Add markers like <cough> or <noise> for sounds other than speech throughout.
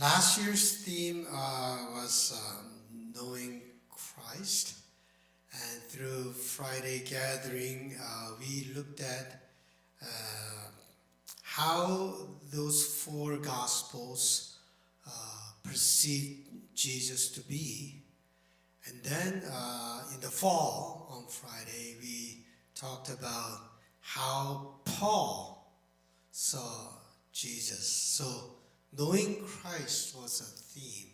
Last year's theme uh, was um, knowing Christ, and through Friday gathering, uh, we looked at uh, how those four gospels uh, perceive Jesus to be. And then uh, in the fall on Friday, we talked about how Paul saw Jesus. So knowing Christ was a theme.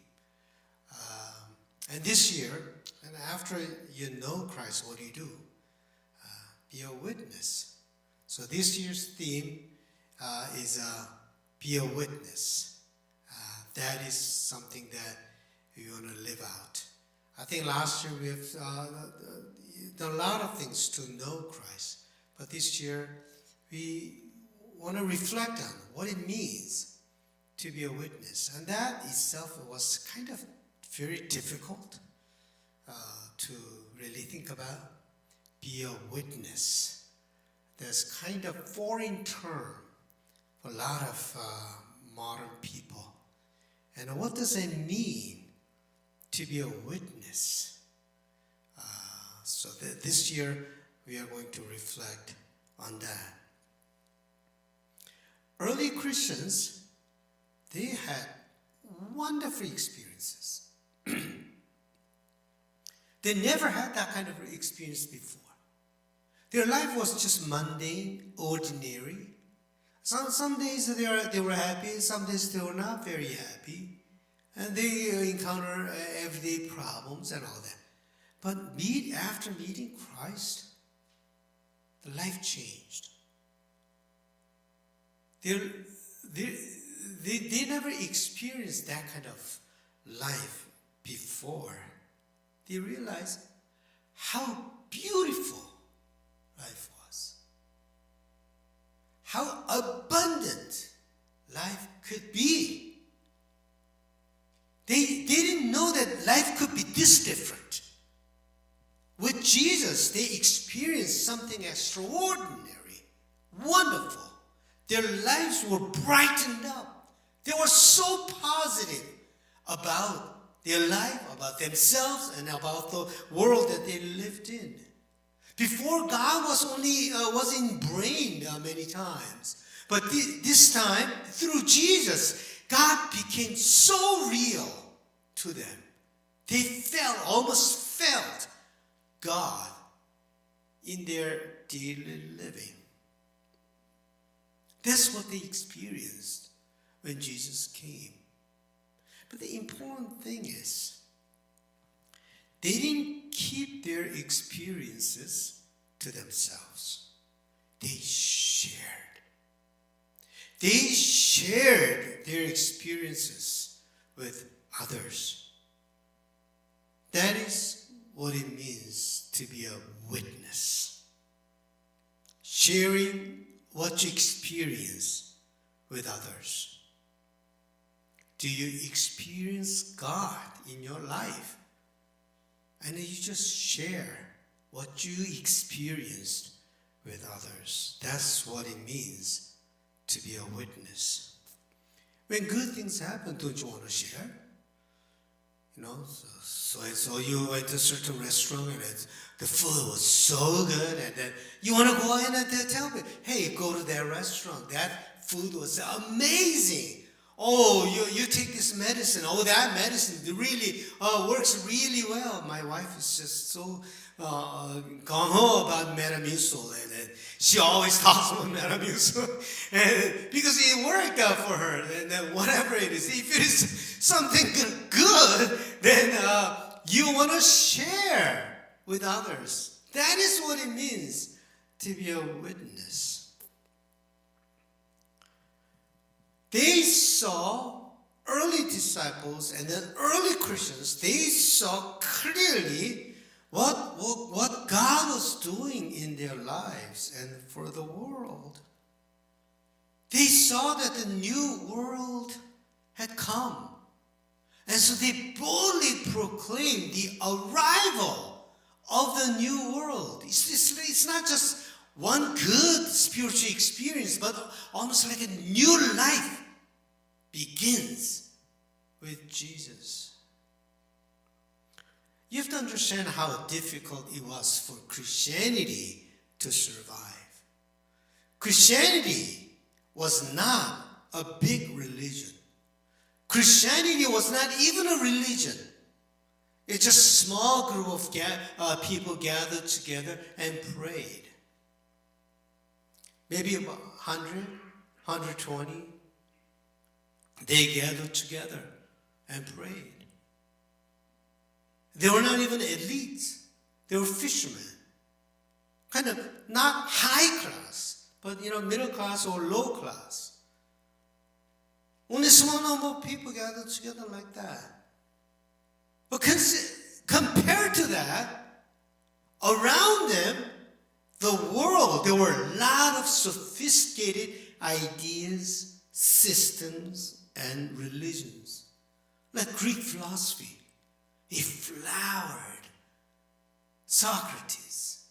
Um, and this year, and after you know Christ, what do you do? Uh, be a witness. So this year's theme uh, is uh, be a witness. Uh, that is something that we want to live out. I think last year we have uh, done a lot of things to know Christ, but this year we want to reflect on what it means to be a witness. And that itself was kind of very difficult uh, to really think about. Be a witness. There's kind of foreign term for a lot of uh, modern people. And what does it mean to be a witness? Uh, so th- this year we are going to reflect on that. Early Christians they had wonderful experiences. <clears throat> they never had that kind of experience before. Their life was just mundane, ordinary. Some, some days they, are, they were happy, some days they were not very happy. And they encounter uh, everyday problems and all that. But meet, after meeting Christ, the life changed. Their, their, they, they never experienced that kind of life before. They realized how beautiful life was, how abundant life could be. They, they didn't know that life could be this different. With Jesus, they experienced something extraordinary, wonderful. Their lives were brightened up. They were so positive about their life, about themselves, and about the world that they lived in. Before, God was only uh, was ingrained uh, many times, but th- this time, through Jesus, God became so real to them. They felt, almost felt, God in their daily living. That's what they experienced when Jesus came. But the important thing is, they didn't keep their experiences to themselves. They shared. They shared their experiences with others. That is what it means to be a witness. Sharing what you experience with others. Do you experience God in your life? And you just share what you experienced with others. That's what it means to be a witness. When good things happen, don't you want to share? You know, so, so, so you went to a certain restaurant and the food was so good, and then you want to go in and tell me, hey, go to that restaurant. That food was amazing. Oh, you, you take this medicine. Oh, that medicine really uh, works really well. My wife is just so uh, gung ho about Metamucil, and, and, she always <laughs> talks about Metamucil, <laughs> and because it worked out for her. And whatever it is, if it is something good, then uh, you want to share with others. That is what it means to be a witness. They saw early disciples and then early Christians, they saw clearly what, what, what God was doing in their lives and for the world. They saw that the new world had come. And so they boldly proclaimed the arrival of the new world. It's, it's, it's not just one good spiritual experience, but almost like a new life begins with Jesus. You have to understand how difficult it was for Christianity to survive. Christianity was not a big religion. Christianity was not even a religion. It's just a small group of ga- uh, people gathered together and prayed. Maybe about 100, 120. They gathered together and prayed. They were not even elites. They were fishermen. Kind of not high class, but you know, middle class or low class. Only small number of people gathered together like that. But compared to that, around them, the world, there were a lot of sophisticated ideas, systems, and religions. Like Greek philosophy, it flowered. Socrates,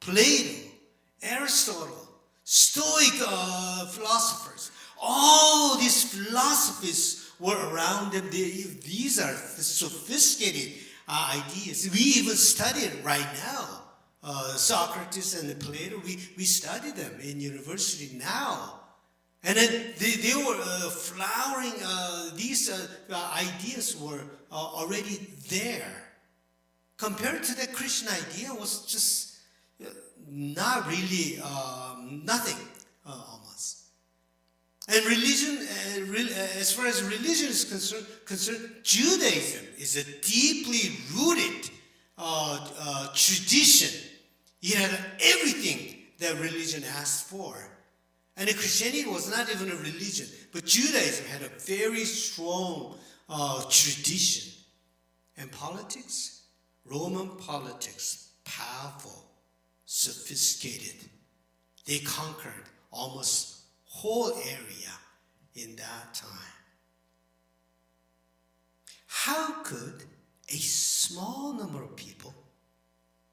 Plato, Aristotle, Stoic uh, philosophers, all these philosophies were around them. They, these are sophisticated uh, ideas. We even study it right now. Uh, Socrates and Plato, we, we study them in university now. And then they, they were uh, flowering, uh, these uh, uh, ideas were uh, already there. Compared to the Christian idea was just not really um, nothing almost. And religion, re- as far as religion is concerned, concerned Judaism is a deeply rooted tradition. It had everything that religion asked for. And Christianity was not even a religion, but Judaism had a very strong uh, tradition. And politics, Roman politics, powerful, sophisticated. They conquered almost whole area in that time. How could a small number of people,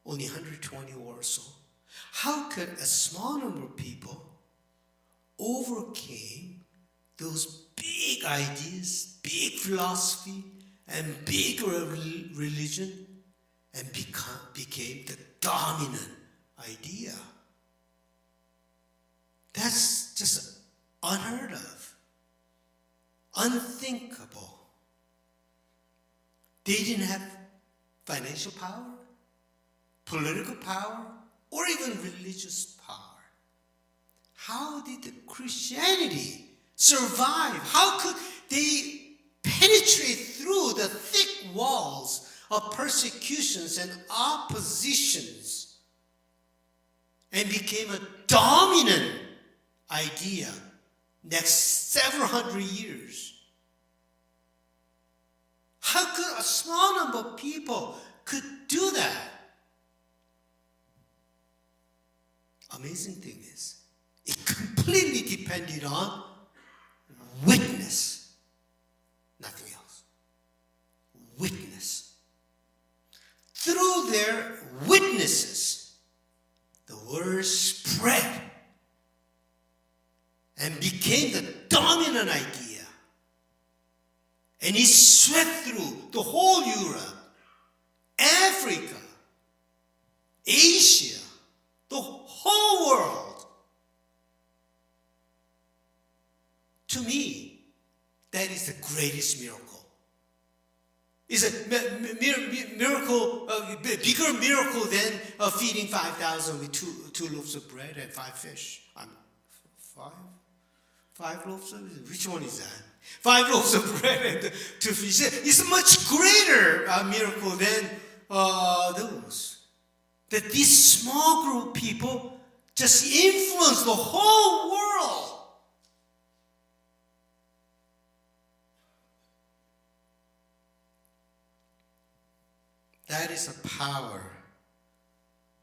only 120 or so, how could a small number of people overcame those big ideas, big philosophy, and big re- religion and become, became the dominant idea. That's just unheard of, unthinkable. They didn't have financial power, political power, or even religious. How did the Christianity survive? How could they penetrate through the thick walls of persecutions and oppositions and became a dominant idea next several hundred years? How could a small number of people could do that? Amazing thing is, it completely depended on witness, nothing else. Witness. Through their witnesses, the word spread and became the dominant idea. And it swept through the whole Europe, Africa, Asia, the whole world. To me, that is the greatest miracle. It's a mi- mi- miracle, a bigger miracle than uh, feeding 5,000 with two, two loaves of bread and five fish. I'm five? Five loaves of Which one is that? Five <laughs> loaves of bread and two fish. It's a much greater uh, miracle than uh, those. That this small group of people just influenced the whole world. That is the power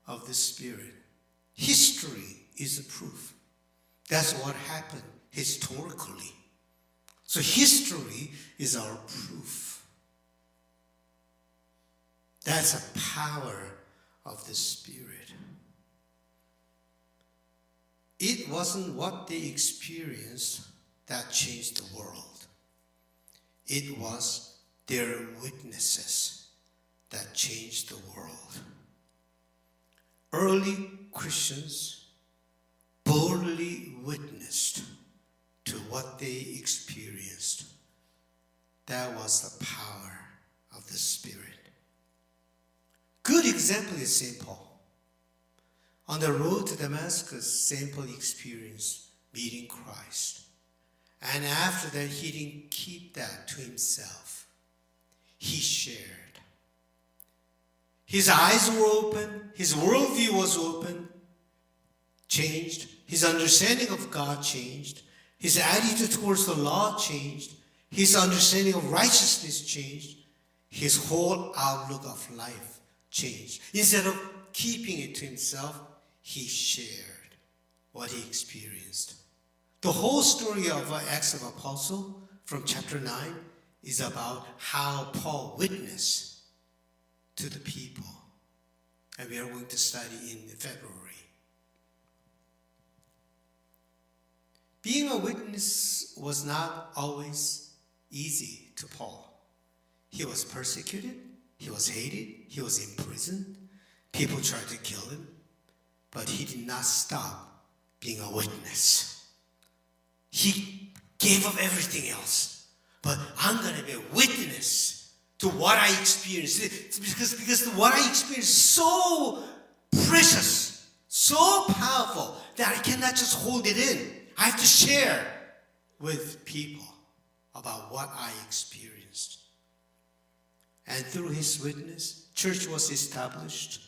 of the Spirit. History is a proof. That's what happened historically. So history is our proof. That's a power of the Spirit. It wasn't what they experienced that changed the world. it was their witnesses that changed the world. Early Christians boldly witnessed to what they experienced. That was the power of the Spirit. Good example is St. Paul. On the road to Damascus, St. Paul experienced meeting Christ. And after that, he didn't keep that to himself. He shared. His eyes were open, his worldview was open, changed, his understanding of God changed, his attitude towards the law changed, his understanding of righteousness changed, his whole outlook of life changed. Instead of keeping it to himself, he shared what he experienced. The whole story of uh, Acts of Apostle from chapter 9 is about how Paul witnessed to the people. And we are going to study in February. Being a witness was not always easy to Paul. He was persecuted, he was hated, he was imprisoned, people tried to kill him, but he did not stop being a witness. He gave up everything else. But I'm going to be a witness to what I experienced. Because, because what I experienced is so precious, so powerful that I cannot just hold it in. I have to share with people about what I experienced. And through his witness, church was established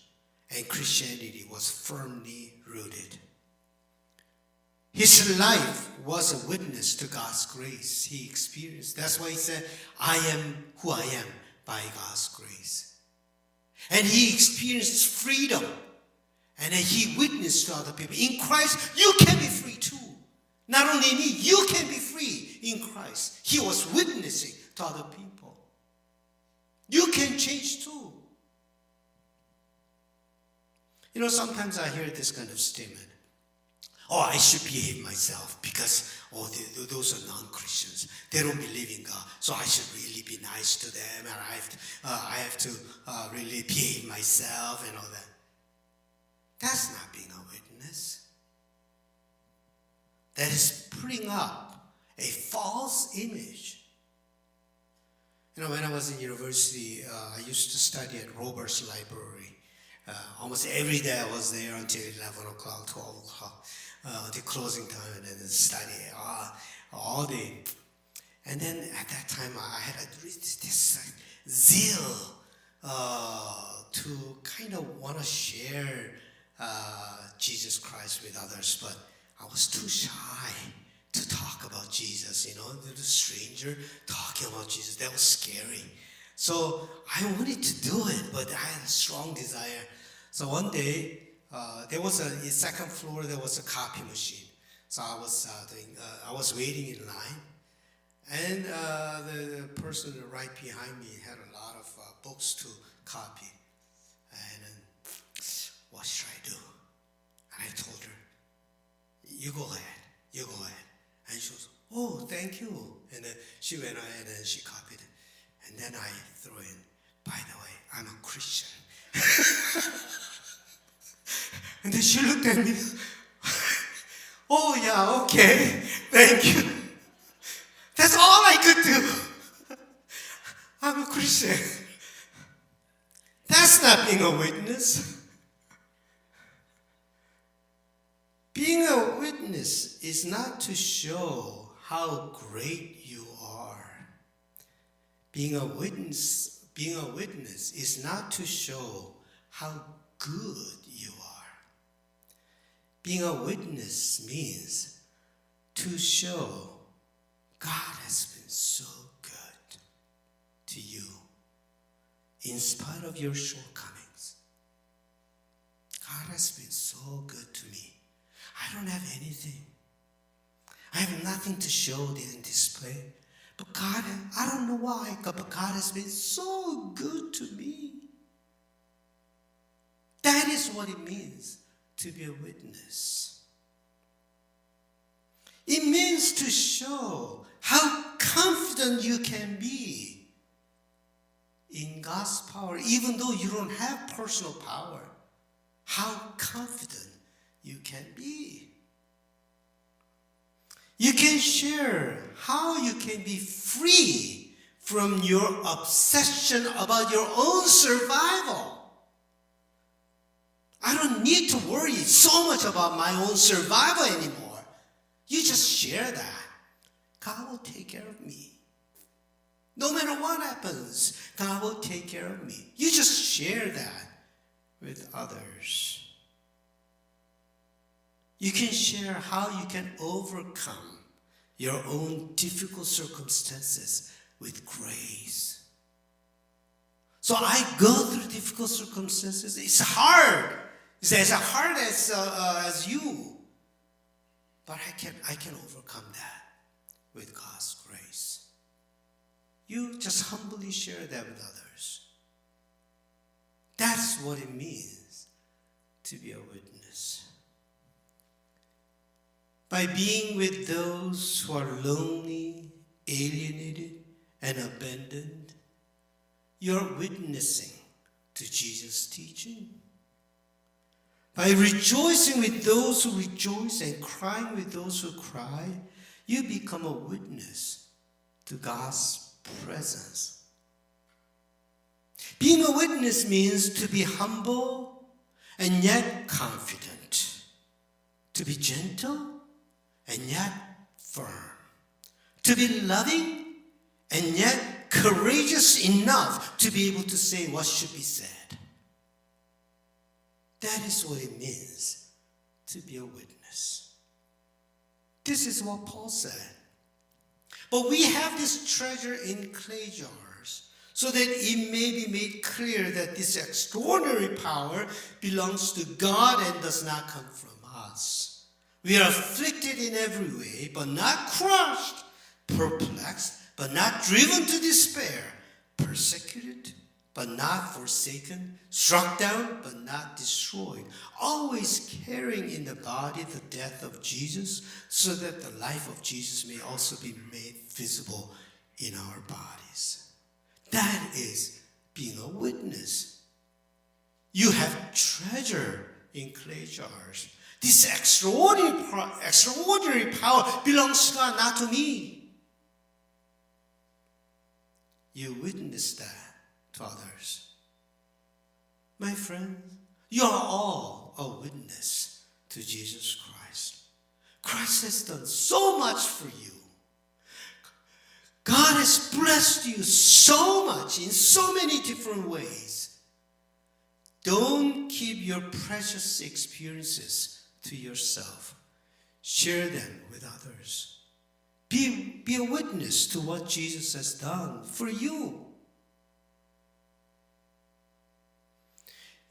and Christianity was firmly rooted. His life was a witness to God's grace he experienced. That's why he said, I am who I am by God's grace. And he experienced freedom. And he witnessed to other people. In Christ, you can be free too. Not only me, you can be free in Christ. He was witnessing to other people. You can change too. You know, sometimes I hear this kind of statement. Oh, I should behave myself because, oh, they, those are non-Christians. They don't believe in God. So I should really be nice to them and I have to, uh, I have to uh, really behave myself and all that. That's not being a witness. That is putting up a false image. You know, when I was in university, uh, I used to study at Robarts Library. Uh, almost every day I was there until 11 o'clock, 12 o'clock, uh, the closing time, and then study uh, all day. And then at that time, I had a, this, zeal uh, to kind of want to share uh, Jesus Christ with others, but I was too shy to talk about Jesus, you know, the stranger talking about Jesus. That was scary. So I wanted to do it, but I had a strong desire. So one day, uh, there was a second floor. There was a copy machine. So I was uh, doing, uh, I was waiting in line, and uh, the, the, person right behind me had a lot of uh, books to copy. And what should I do? And I told her, "You go ahead. You go ahead." And she was, "Oh, thank you." And then she went ahead and she copied it. And then I threw in, by the way, I'm a Christian. <laughs> and then she looked at me. <laughs> oh, yeah, okay, thank you. That's all I could do. <laughs> I'm a Christian. That's not being a witness. Being a witness is not to show how great you are. Being a witness, being a witness is not to show how good you are. Being a witness means to show God has been so good to you in spite of your shortcomings. God has been so good to me. I don't have anything. I have nothing to show in display. But God, I don't know why, but God has been so good to me. That is what it means to be a witness. It means to show how confident you can be in God's power, even though you don't have personal power. How confident you can be. You can share how you can be free from your obsession about your own survival. I don't need to worry so much about my own survival anymore. You just share that. God will take care of me. No matter what happens, God will take care of me. You just share that with others. You can share how you can overcome your own difficult circumstances with grace. So I go through difficult circumstances. It's hard. It's as hard as, uh, uh, as you. But I can, I can overcome that with God's grace. You just humbly share that with others. That's what it means to be a witness. By being with those who are lonely, alienated, and abandoned, you're witnessing to Jesus' teaching. By rejoicing with those who rejoice and crying with those who cry, you become a witness to God's presence. Being a witness means to be humble and yet confident, to be gentle and yet firm, to be loving and yet courageous enough to be able to say what should be said. That is what it means to be a witness. This is what Paul said. But we have this treasure in clay jars so that it may be made clear that this extraordinary power belongs to God and does not come from us. We are afflicted in every way, but not crushed, perplexed, but not driven to despair, persecuted but not forsaken, struck down, but not destroyed, always carrying in the body the death of Jesus, so that the life of Jesus may also be made visible in our bodies. That is being a witness. You have treasure in clay jars. This extraordinary, extraordinary power belongs to God, not to me. You witness that to others. My friend, you are all a witness to Jesus Christ. Christ has done so much for you. God has blessed you so much in so many different ways. Don't keep your precious experiences to yourself. Share them with others. Be, be a witness to what Jesus has done for you.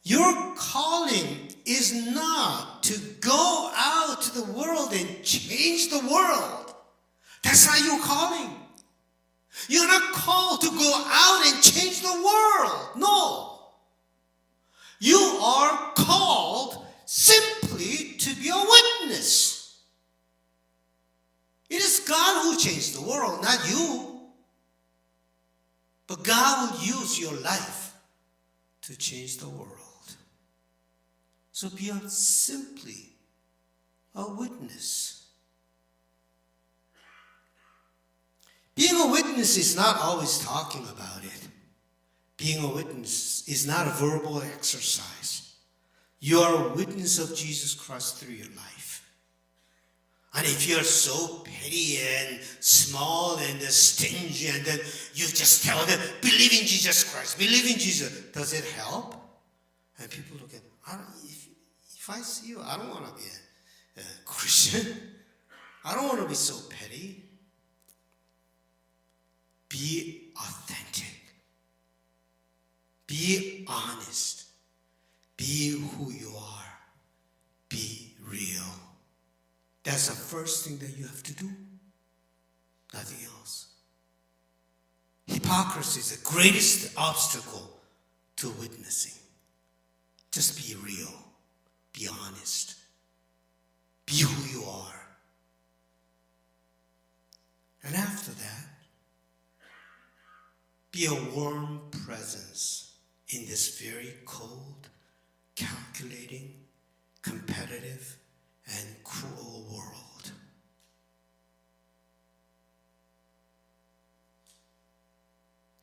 Your calling is not to go out to the world and change the world. That's not your calling. You're not called to go out and change the world. No. You are called simply to be a witness. It is God who changed the world, not you. But God will use your life to change the world. So be a simply a witness. Being a witness is not always talking about it. Being a witness is not a verbal exercise. You are a witness of Jesus Christ through your life. And if you're so petty and small and stingy and then you just tell them, believe in Jesus Christ, believe in Jesus, does it help? And people look at, if I see you, I don't want to be a, a Christian. <laughs> I don't want to be so petty. Be authentic. Be honest. Be who you are. Be real. That's the first thing that you have to do. Nothing else. Hypocrisy is the greatest obstacle to witnessing. Just be real. Be honest. Be who you are. And after that, be a warm presence in this very cold, calculating, competitive, and cruel world.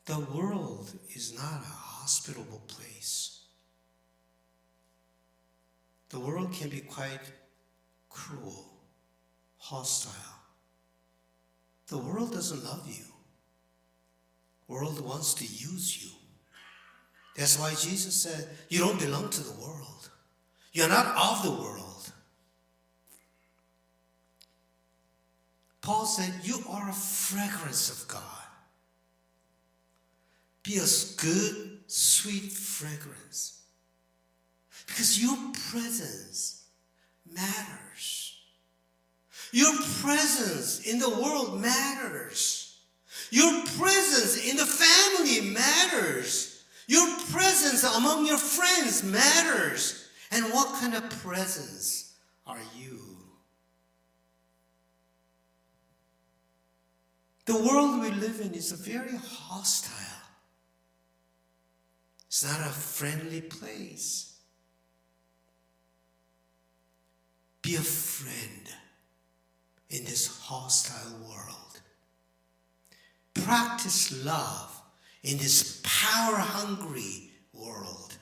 The world is not a hospitable place. The world can be quite cruel, hostile. The world doesn't love you. The world wants to use you. That's why Jesus said, You don't belong to the world. You're not of the world. Paul said, You are a fragrance of God. Be a good, sweet fragrance. Because your presence matters. Your presence in the world matters. Your presence in the family matters. Your presence among your friends matters. And what kind of presence are you? The world we live in is very hostile. It's not a friendly place. Be a friend in this hostile world. Practice love in this power hungry world.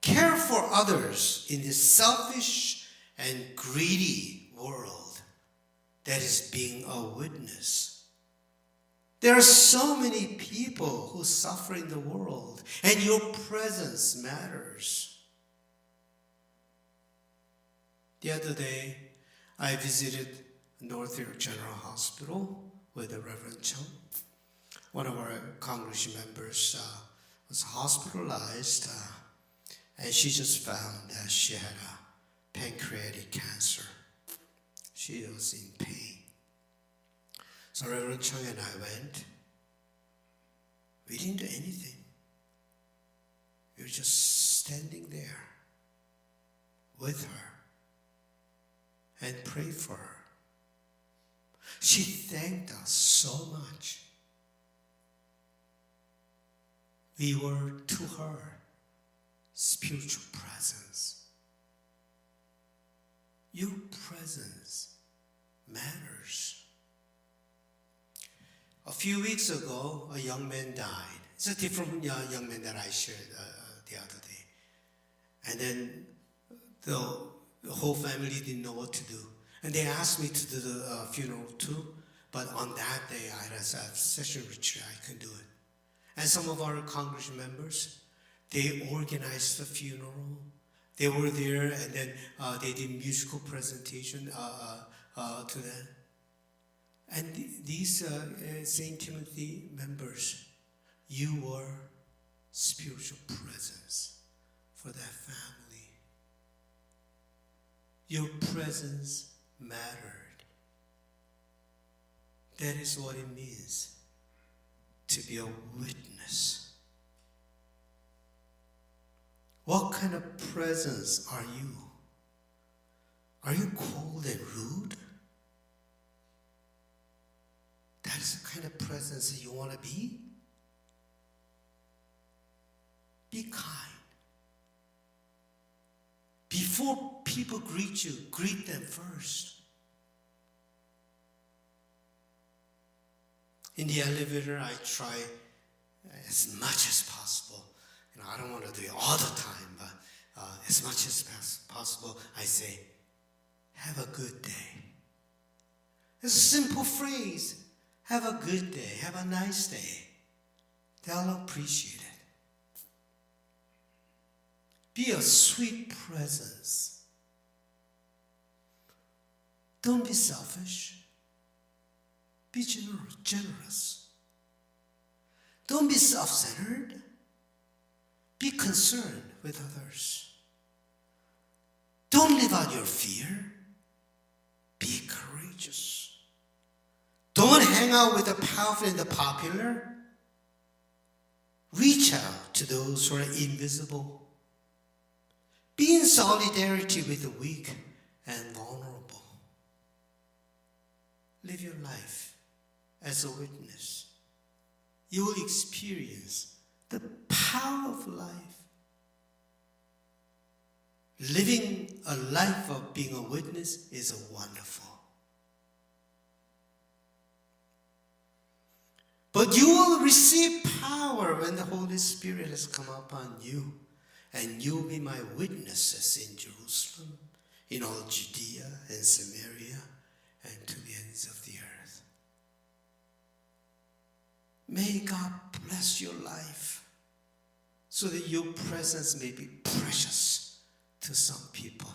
Care for others in this selfish and greedy world that is being a witness. There are so many people who suffer in the world, and your presence matters. The other day, I visited North York General Hospital with the Reverend Chung. One of our congregation members uh, was hospitalized, uh, and she just found that she had a pancreatic cancer. She was in pain. So Reverend Chung and I went. We didn't do anything. We were just standing there with her and prayed for her. She thanked us so much. We were to her spiritual presence. Your presence matters. A few weeks ago, a young man died. It's a different young man that I shared uh, the other day. And then the, the, whole family didn't know what to do. And they asked me to do the uh, funeral too. But on that day, I had a session retreat. I couldn't do it. And some of our congregation members, they organized the funeral. They were there, and then uh, they did musical presentation uh, uh, uh to them. And th- these uh, uh, St. Timothy members, you were spiritual presence for that family. Your presence mattered. That is what it means to be a witness. What kind of presence are you? Are you cold and rude? That is the kind of presence that you want to be. Be kind. Before people greet you, greet them first. In the elevator, I try as much as possible. You know, I don't want to do it all the time, but uh, as much as possible, I say, "Have a good day." It's a simple phrase. Have a good day. Have a nice day. They'll appreciate it. Be a sweet presence. Don't be selfish. Be generous. Don't be self centered. Be concerned with others. Don't live out your fear. Be courageous. Don't hang out with the powerful and the popular. Reach out to those who are invisible. Be in solidarity with the weak and vulnerable. Live your life as a witness. You will experience the power of life. Living a life of being a witness is wonderful. But you will receive power when the Holy Spirit has come upon you, and you will be my witnesses in Jerusalem, in all Judea and Samaria, and to the ends of the earth. May God bless your life so that your presence may be precious to some people.